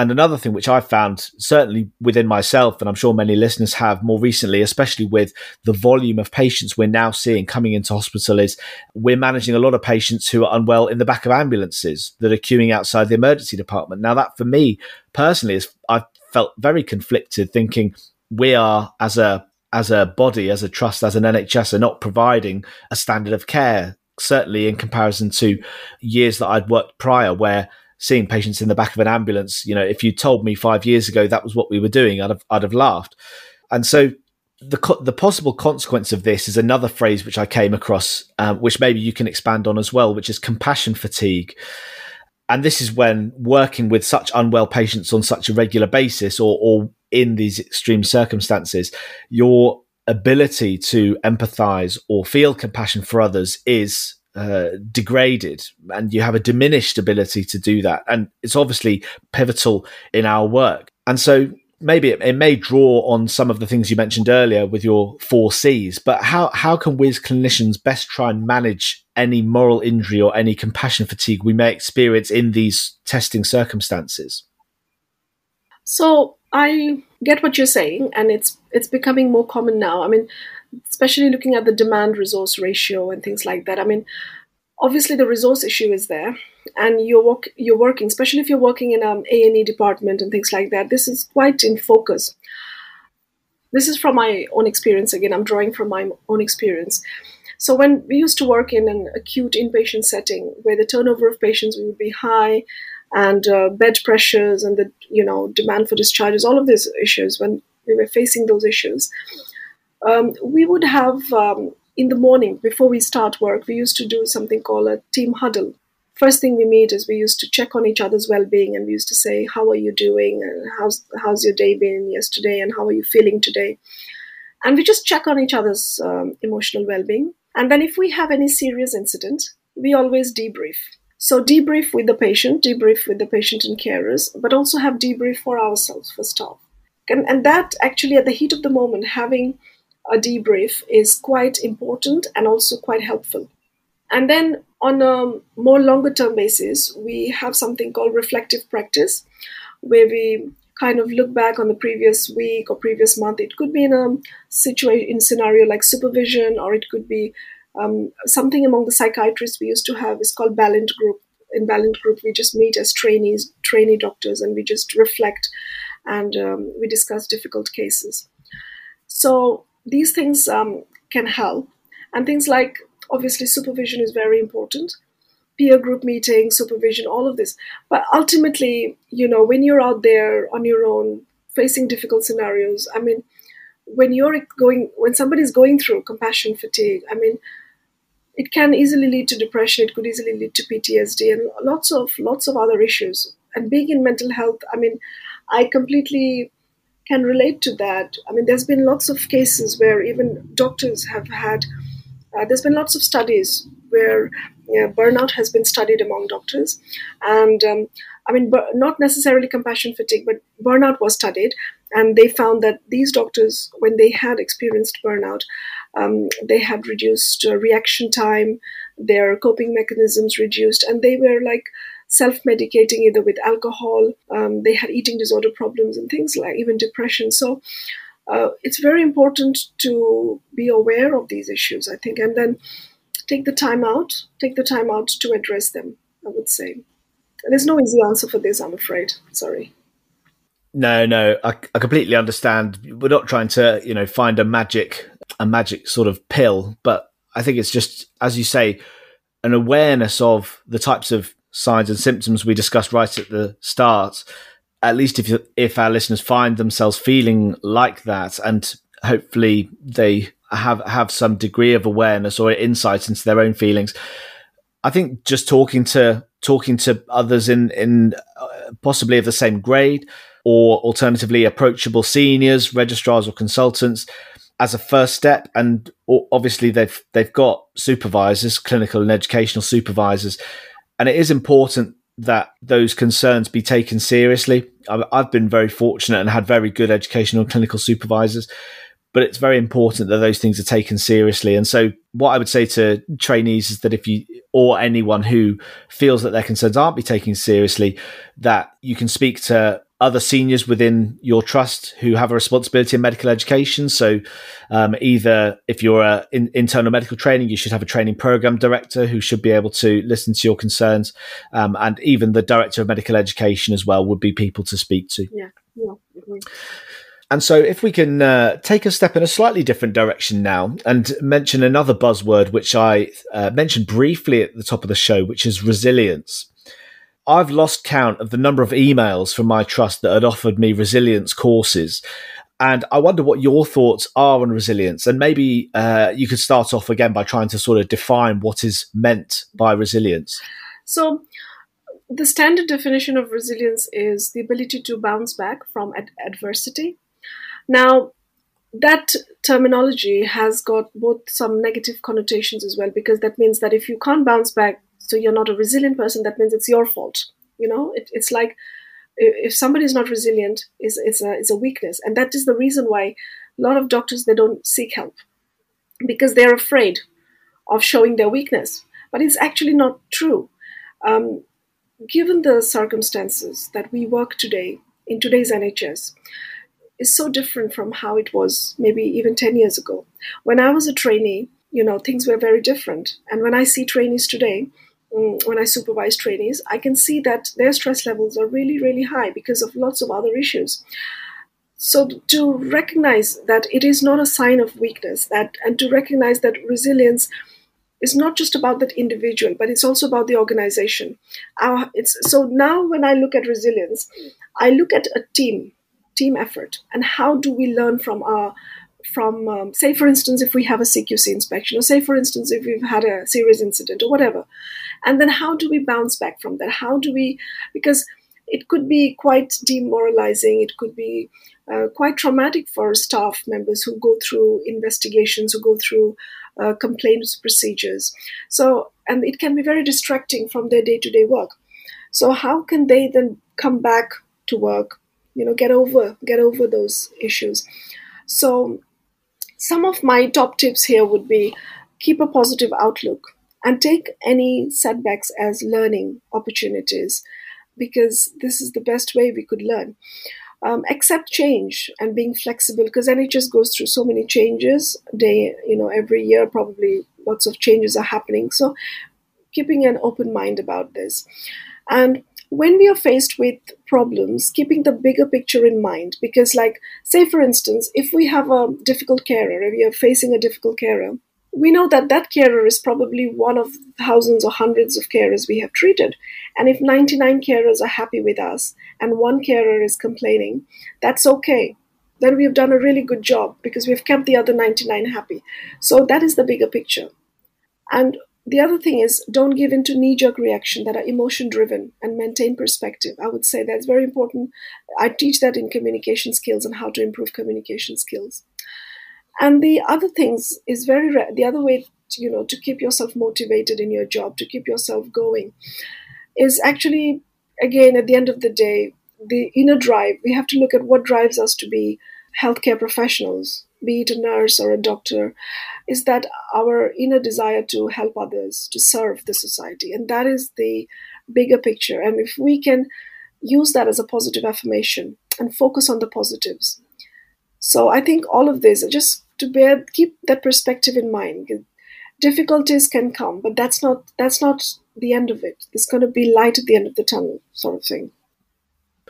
Speaker 1: and another thing which I've found certainly within myself, and I'm sure many listeners have more recently, especially with the volume of patients we're now seeing coming into hospital, is we're managing a lot of patients who are unwell in the back of ambulances that are queuing outside the emergency department. Now, that for me personally is I've felt very conflicted, thinking we are as a as a body, as a trust, as an NHS, are not providing a standard of care. Certainly, in comparison to years that I'd worked prior, where seeing patients in the back of an ambulance. You know, if you told me five years ago that was what we were doing, I'd have, I'd have laughed. And so the the possible consequence of this is another phrase which I came across, um, which maybe you can expand on as well, which is compassion fatigue. And this is when working with such unwell patients on such a regular basis, or, or in these extreme circumstances, you're ability to empathize or feel compassion for others is uh, degraded and you have a diminished ability to do that. And it's obviously pivotal in our work. And so maybe it, it, may draw on some of the things you mentioned earlier with your four C's, but how, how can we as clinicians best try and manage any moral injury or any compassion fatigue we may experience in these testing circumstances?
Speaker 2: So I get what you're saying, and it's it's becoming more common now. I mean, especially looking at the demand resource ratio and things like that. I mean, obviously the resource issue is there, and you're work, you're working, especially if you're working in an A and E department and things like that. This is quite in focus. This is from my own experience. Again, I'm drawing from my own experience. So when we used to work in an acute inpatient setting where the turnover of patients would be high, and uh, bed pressures and the you know demand for discharges, all of these issues when we were facing those issues, um, we would have um, in the morning before we start work, we used to do something called a team huddle. First thing we meet is we used to check on each other's well-being, and we used to say, "How are you doing? And how's how's your day been yesterday? And how are you feeling today?" And we just check on each other's um, emotional well-being. And then if we have any serious incident, we always debrief so debrief with the patient, debrief with the patient and carers, but also have debrief for ourselves, for staff. And, and that actually, at the heat of the moment, having a debrief is quite important and also quite helpful. And then on a more longer term basis, we have something called reflective practice, where we kind of look back on the previous week or previous month. It could be in a situation in scenario like supervision, or it could be um, something among the psychiatrists we used to have is called Balint Group. In Balint Group, we just meet as trainees, trainee doctors, and we just reflect and um, we discuss difficult cases. So these things um, can help, and things like obviously supervision is very important. Peer group meetings, supervision, all of this. But ultimately, you know, when you're out there on your own facing difficult scenarios, I mean, when you're going, when somebody's going through compassion fatigue, I mean, it can easily lead to depression it could easily lead to ptsd and lots of lots of other issues and being in mental health i mean i completely can relate to that. I mean there's been lots of cases where even doctors have had uh, there's been lots of studies where you know, burnout has been studied among doctors. And um, i mean not necessarily compassion fatigue but burnout was studied. And they found that these doctors when they had experienced burnout um, they had reduced uh, reaction time, their coping mechanisms reduced, and they were like self medicating either with alcohol. Um, they had eating disorder problems and things like even depression. So uh, it's very important to be aware of these issues, I think, and then take the time out, take the time out to address them, I would say. There's no easy answer for this, I'm afraid. Sorry.
Speaker 1: No, no, I, I completely understand. We're not trying to, you know, find a magic a magic sort of pill, but I think it's just, as you say, an awareness of the types of signs and symptoms we discussed right at the start. At least if if our listeners find themselves feeling like that, and hopefully they have have some degree of awareness or insight into their own feelings. I think just talking to talking to others in in uh, possibly of the same grade, or alternatively approachable seniors, registrars, or consultants as a first step and obviously they've they've got supervisors clinical and educational supervisors and it is important that those concerns be taken seriously. I've been very fortunate and had very good educational clinical supervisors but it's very important that those things are taken seriously. And so what i would say to trainees is that if you or anyone who feels that their concerns aren't be taken seriously that you can speak to other seniors within your trust who have a responsibility in medical education. So, um, either if you're a in, internal medical training, you should have a training program director who should be able to listen to your concerns, um, and even the director of medical education as well would be people to speak to.
Speaker 2: Yeah, yeah.
Speaker 1: And so, if we can uh, take a step in a slightly different direction now and mention another buzzword, which I uh, mentioned briefly at the top of the show, which is resilience. I've lost count of the number of emails from my trust that had offered me resilience courses. And I wonder what your thoughts are on resilience. And maybe uh, you could start off again by trying to sort of define what is meant by resilience.
Speaker 2: So, the standard definition of resilience is the ability to bounce back from ad- adversity. Now, that terminology has got both some negative connotations as well because that means that if you can't bounce back so you're not a resilient person that means it's your fault you know it, it's like if somebody is not resilient is it's a, it's a weakness and that is the reason why a lot of doctors they don't seek help because they're afraid of showing their weakness but it's actually not true um, given the circumstances that we work today in today's nhs is so different from how it was maybe even 10 years ago. When I was a trainee, you know, things were very different. And when I see trainees today, when I supervise trainees, I can see that their stress levels are really, really high because of lots of other issues. So to recognize that it is not a sign of weakness, that and to recognize that resilience is not just about that individual, but it's also about the organization. Our, it's, so now when I look at resilience, I look at a team team effort and how do we learn from our from um, say for instance if we have a cqc inspection or say for instance if we've had a serious incident or whatever and then how do we bounce back from that? How do we because it could be quite demoralizing. It could be uh, quite traumatic for staff members who go through investigations who go through uh, complaints procedures. So and it can be very distracting from their day-to-day work. So how can they then come back to work you know get over get over those issues? So some of my top tips here would be keep a positive outlook and take any setbacks as learning opportunities because this is the best way we could learn. Um, accept change and being flexible because nhs goes through so many changes day you know every year probably lots of changes are happening. So keeping an open mind about this. And when we are faced with problems, keeping the bigger picture in mind, because, like, say for instance, if we have a difficult carer, if we are facing a difficult carer, we know that that carer is probably one of thousands or hundreds of carers we have treated. And if 99 carers are happy with us and one carer is complaining, that's okay. Then we've done a really good job because we've kept the other 99 happy. So that is the bigger picture. And the other thing is don't give into knee jerk reaction that are emotion driven and maintain perspective. I would say that's very important. I teach that in communication skills and how to improve communication skills. And the other things is very re- the other way to, you know to keep yourself motivated in your job, to keep yourself going is actually again at the end of the day the inner drive. We have to look at what drives us to be healthcare professionals be it a nurse or a doctor, is that our inner desire to help others, to serve the society. And that is the bigger picture. And if we can use that as a positive affirmation and focus on the positives. So I think all of this, just to bear, keep that perspective in mind. Difficulties can come, but that's not that's not the end of it. There's going to be light at the end of the tunnel, sort of thing.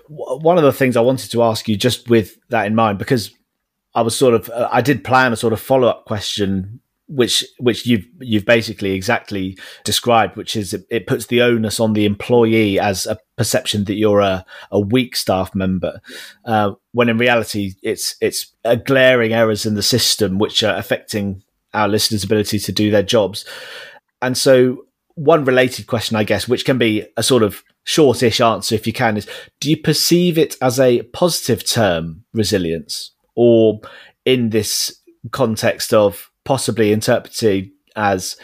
Speaker 1: One of the things I wanted to ask you, just with that in mind, because I was sort of uh, I did plan a sort of follow up question which which you've you've basically exactly described, which is it, it, puts the onus on the employee as a perception that you're a, a weak staff member, uh, when in reality it's it's a glaring errors in the system which are affecting our listeners' ability to do their jobs. And so, one related question, I guess, which can be a sort of shortish answer if you can, is: Do you perceive it as a positive term, resilience? or in this context of possibly interpreted as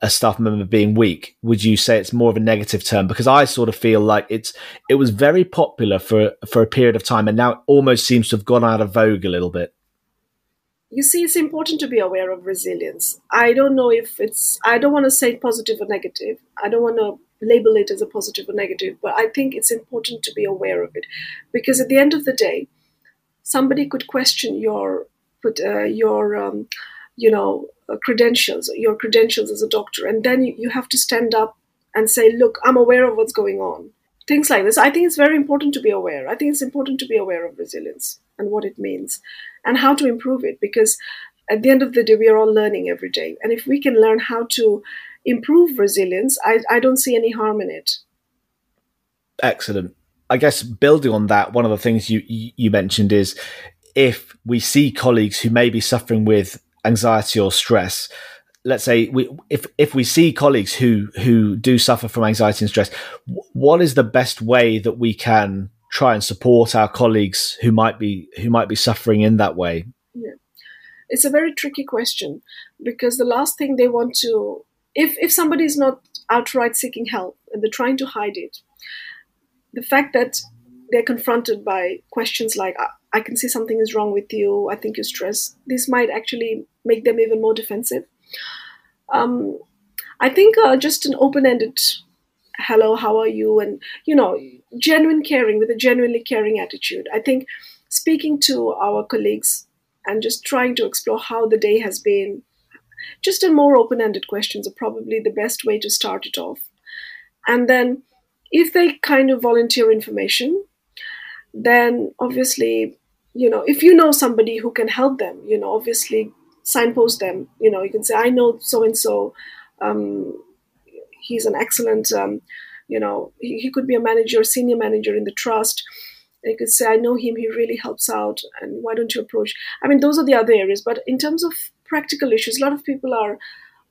Speaker 1: a staff member being weak, would you say it's more of a negative term? Because I sort of feel like it's it was very popular for for a period of time, and now it almost seems to have gone out of vogue a little bit.
Speaker 2: You see, it's important to be aware of resilience. I don't know if it's I don't want to say positive or negative. I don't want to label it as a positive or negative, but I think it's important to be aware of it because at the end of the day, somebody could question your put uh, your um, you know uh, credentials your credentials as a doctor. And then you, have to stand up and say look i'm aware of what's going on. Things like this. I think it's very important to be aware. I think it's important to be aware of resilience and what it means and how to improve it because at the end of the day we are all learning every day. And if we can learn how to improve resilience i, I don't see any harm in it.
Speaker 1: Excellent. I guess building on that, one of the things you you mentioned is if we see colleagues who may be suffering with anxiety or stress, let's say we if if we see colleagues who who do suffer from anxiety and stress, what is the best way that we can try and support our colleagues who might be who might be suffering in that way?
Speaker 2: Yeah. it's a very tricky question because the last thing they want to, if, if somebody is not outright seeking help and they're trying to hide it, the fact that they're confronted by questions like, uh, I can see something is wrong with you, I think you're stressed, this might actually make them even more defensive. Um, I think uh, just an open ended hello, how are you? And, you know, genuine caring with a genuinely caring attitude. I think speaking to our colleagues and just trying to explore how the day has been, just in more open ended questions are probably the best way to start it off. And then if they kind of volunteer information, then obviously, you know, if you know somebody who can help them, you know, obviously signpost them. You know, you can say, I know so and so he's an excellent, um, you know, he, he, could be a manager, senior manager in the trust. And you could say, I know him, he really helps out, and why don't you approach? I mean, those are the other areas. But in terms of practical issues, a lot of people are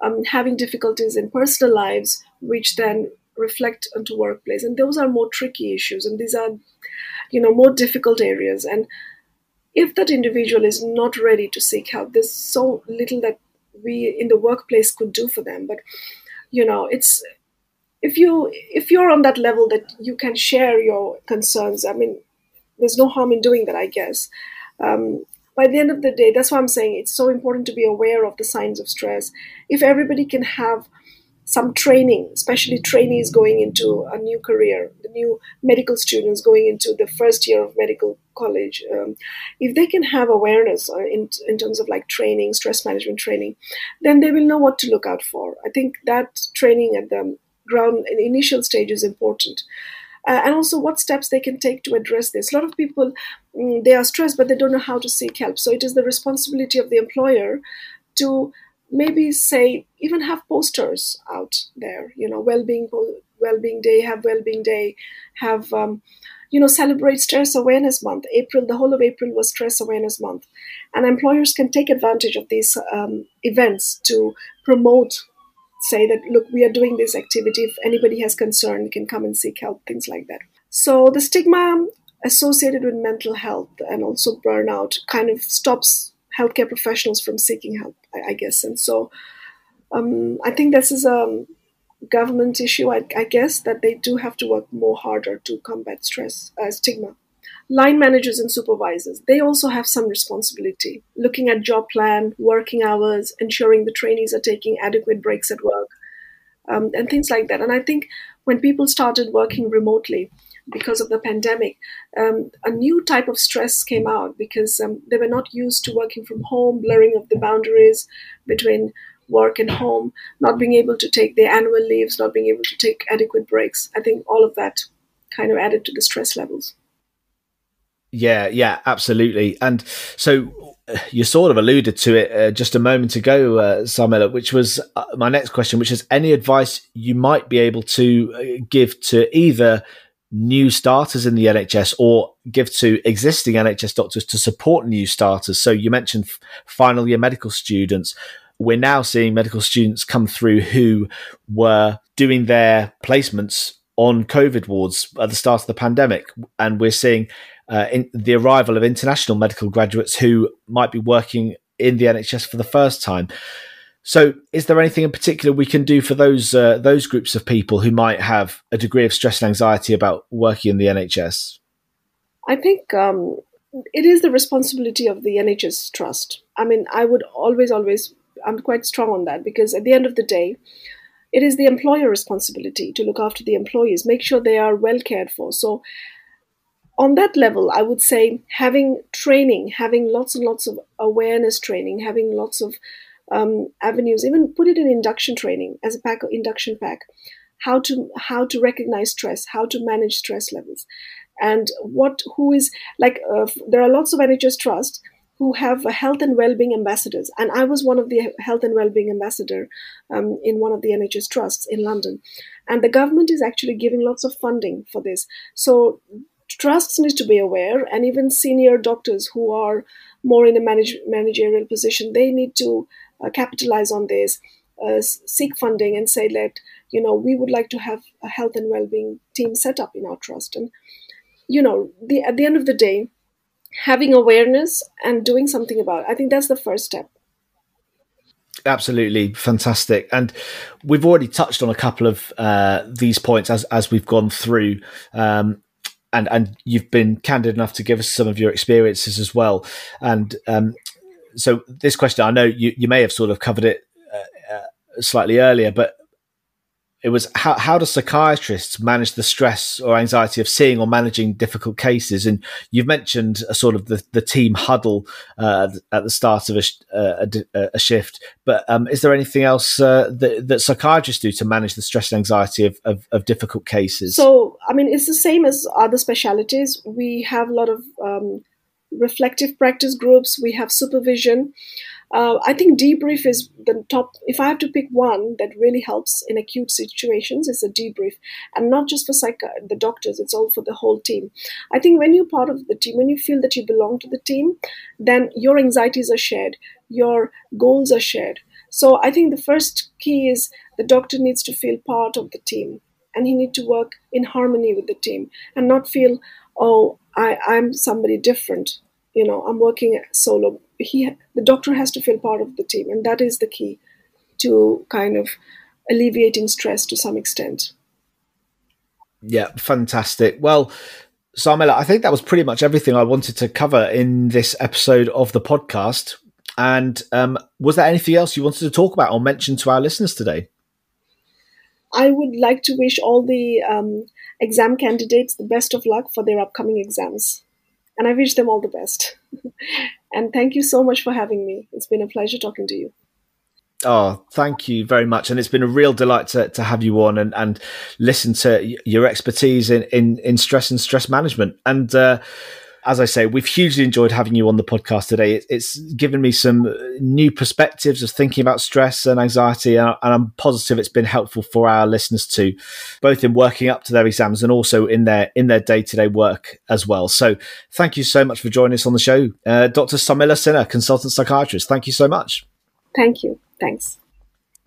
Speaker 2: um, having difficulties in personal lives, which then reflect onto workplace. And those are more tricky issues, and these are, you know, more difficult areas. And if that individual is not ready to seek help, there's so little that we in the workplace could do for them. But you know it's if you if you're on that level that you can share your concerns i mean there's no harm in doing that i guess um, by the end of the day that's why i'm saying it's so important to be aware of the signs of stress if everybody can have some training, especially trainees going into a new career, the new medical students going into the first year of medical college, um, if they can have awareness uh, in, in terms of like training, stress management training, then they will know what to look out for. I think that training at the ground in initial stage is important. Uh, and also what steps they can take to address this. A lot of people, mm, they are stressed, but they don't know how to seek help. So it is the responsibility of the employer to maybe say even have posters out there you know well-being well-being day have well-being day have um, you know celebrate stress awareness month. April the whole of april was stress awareness month. And employers can take advantage of these um, events to promote say that look we are doing this activity. If anybody has concern can come and seek help things like that. So the stigma associated with mental health and also burnout kind of stops healthcare professionals from seeking help, I, I guess. And so um, I think this is a government issue, I, I, guess, that they do have to work more harder to combat stress, uh, stigma. Line managers and supervisors, they also have some responsibility, looking at job plan, working hours, ensuring the trainees are taking adequate breaks at work, um, and things like that. And I think when people started working remotely, because of the pandemic, um, a new type of stress came out because um, they were not used to working from home, blurring of the boundaries between work and home, not being able to take their annual leaves, not being able to take adequate breaks. I think all of that kind of added to the stress levels.
Speaker 1: Yeah, yeah, absolutely. And so uh, you sort of alluded to it uh, just a moment ago, uh, Sarmila, which was uh, my next question, which is any advice you might be able to uh, give to either new starters in the NHS or give to existing NHS doctors to support new starters. So you mentioned final year medical students. We're now seeing medical students come through who were doing their placements on COVID wards at the start of the pandemic. And we're seeing uh, the arrival of international medical graduates who might be working in the NHS for the first time. So, is there anything in particular we can do for those uh, those groups of people who might have a degree of stress and anxiety about working in the NHS?
Speaker 2: I think um, it is the responsibility of the NHS trust. I mean, I would always, always, I'm quite strong on that because at the end of the day, it is the employer responsibility to look after the employees, make sure they are well cared for. So, on that level, I would say having training, having lots and lots of awareness training, having lots of um, avenues, even put it in induction training as a pack induction pack, how to how to recognize stress, how to manage stress levels, and what who is like. Uh, there are lots of NHS trusts who have health and well-being ambassadors, and I was one of the health and well-being ambassador um, in one of the NHS trusts in London, and the government is actually giving lots of funding for this. So trusts need to be aware, and even senior doctors who are more in a manage, managerial position, they need to uh, capitalize on this, uh, seek funding, and say that you know we would like to have a health and well-being team set up in our trust. And you know, the, at the end of the day, having awareness and doing something about it. I think that's the first step.
Speaker 1: Absolutely fantastic, and we've already touched on a couple of uh, these points as as we've gone through. Um, and and you've been candid enough to give us some of your experiences as well. And um, so, this question, I know you you may have sort of covered it uh, uh, slightly earlier, but it was how, how do psychiatrists manage the stress or anxiety of seeing or managing difficult cases? And you've mentioned a sort of the, the team huddle uh, at the start of a, uh, a, a shift, but um, is there anything else uh, that, that, psychiatrists do to manage the stress and anxiety of, of, of, difficult cases?
Speaker 2: So, I mean, it's the same as other specialities. We have a lot of um, reflective practice groups, we have supervision. Uh, I think debrief is the top. If I have to pick one that really helps in acute situations, it's a debrief, and not just for psych- the doctors. It's all for the whole team. I think when you're part of the team, when you feel that you belong to the team, then your anxieties are shared, your goals are shared. So I think the first key is the doctor needs to feel part of the team, and he need to work in harmony with the team, and not feel, oh, I, I'm somebody different. You know, I'm working solo he the doctor has to feel part of the team, and that is the key to kind of alleviating stress to some extent.
Speaker 1: Yeah, fantastic. Well, Sarmila, I think that was pretty much everything I wanted to cover in this episode of the podcast. And um, was there anything else you wanted to talk about or mention to our listeners today?
Speaker 2: I would like to wish all the um, exam candidates the best of luck for their upcoming exams. And I wish them all the best. And thank you so much for having me. It's been a pleasure talking to you.
Speaker 1: Oh, thank you very much. And it's been a real delight to, to have you on and, and listen to your expertise in, in, in stress and stress management. And uh, as I say, we've hugely enjoyed having you on the podcast today. it's given me some new perspectives of thinking about stress and anxiety, and, I'm positive it's been helpful for our listeners too, both in working up to their exams and also in their in their day to day work as well. So, thank you so much for joining us on the show, uh, Dr. Sarmila Sinha, consultant psychiatrist. Thank you so much.
Speaker 2: Thank you. Thanks.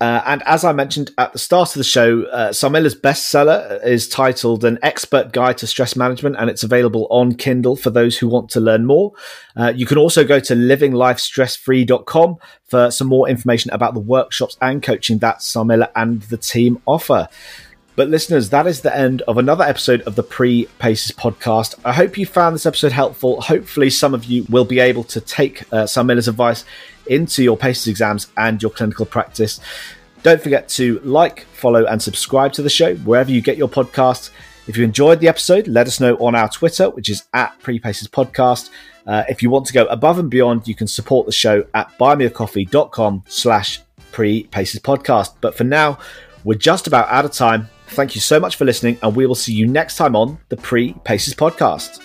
Speaker 1: Uh, and as I mentioned at the start of the show, uh, Sarmila's bestseller is titled An Expert Guide to Stress Management, and it's available on Kindle for those who want to learn more. Uh, you can also go to livinglifestressfree.com for some more information about the workshops and coaching that Sarmila and the team offer. But listeners, that is the end of another episode of the Pre Paces podcast. I hope you found this episode helpful. Hopefully, some of you will be able to take uh, Sarmila's advice into your PACES exams and your clinical practice. Don't forget to like, follow, and subscribe to the show wherever you get your podcasts. If you enjoyed the episode, let us know on our Twitter, which is at Prepaces Podcast. Uh, if you want to go above and beyond, you can support the show at buymeacoffee.com slash prepaces podcast. But for now, we're just about out of time. Thank you so much for listening, and we will see you next time on the Pre Paces Podcast.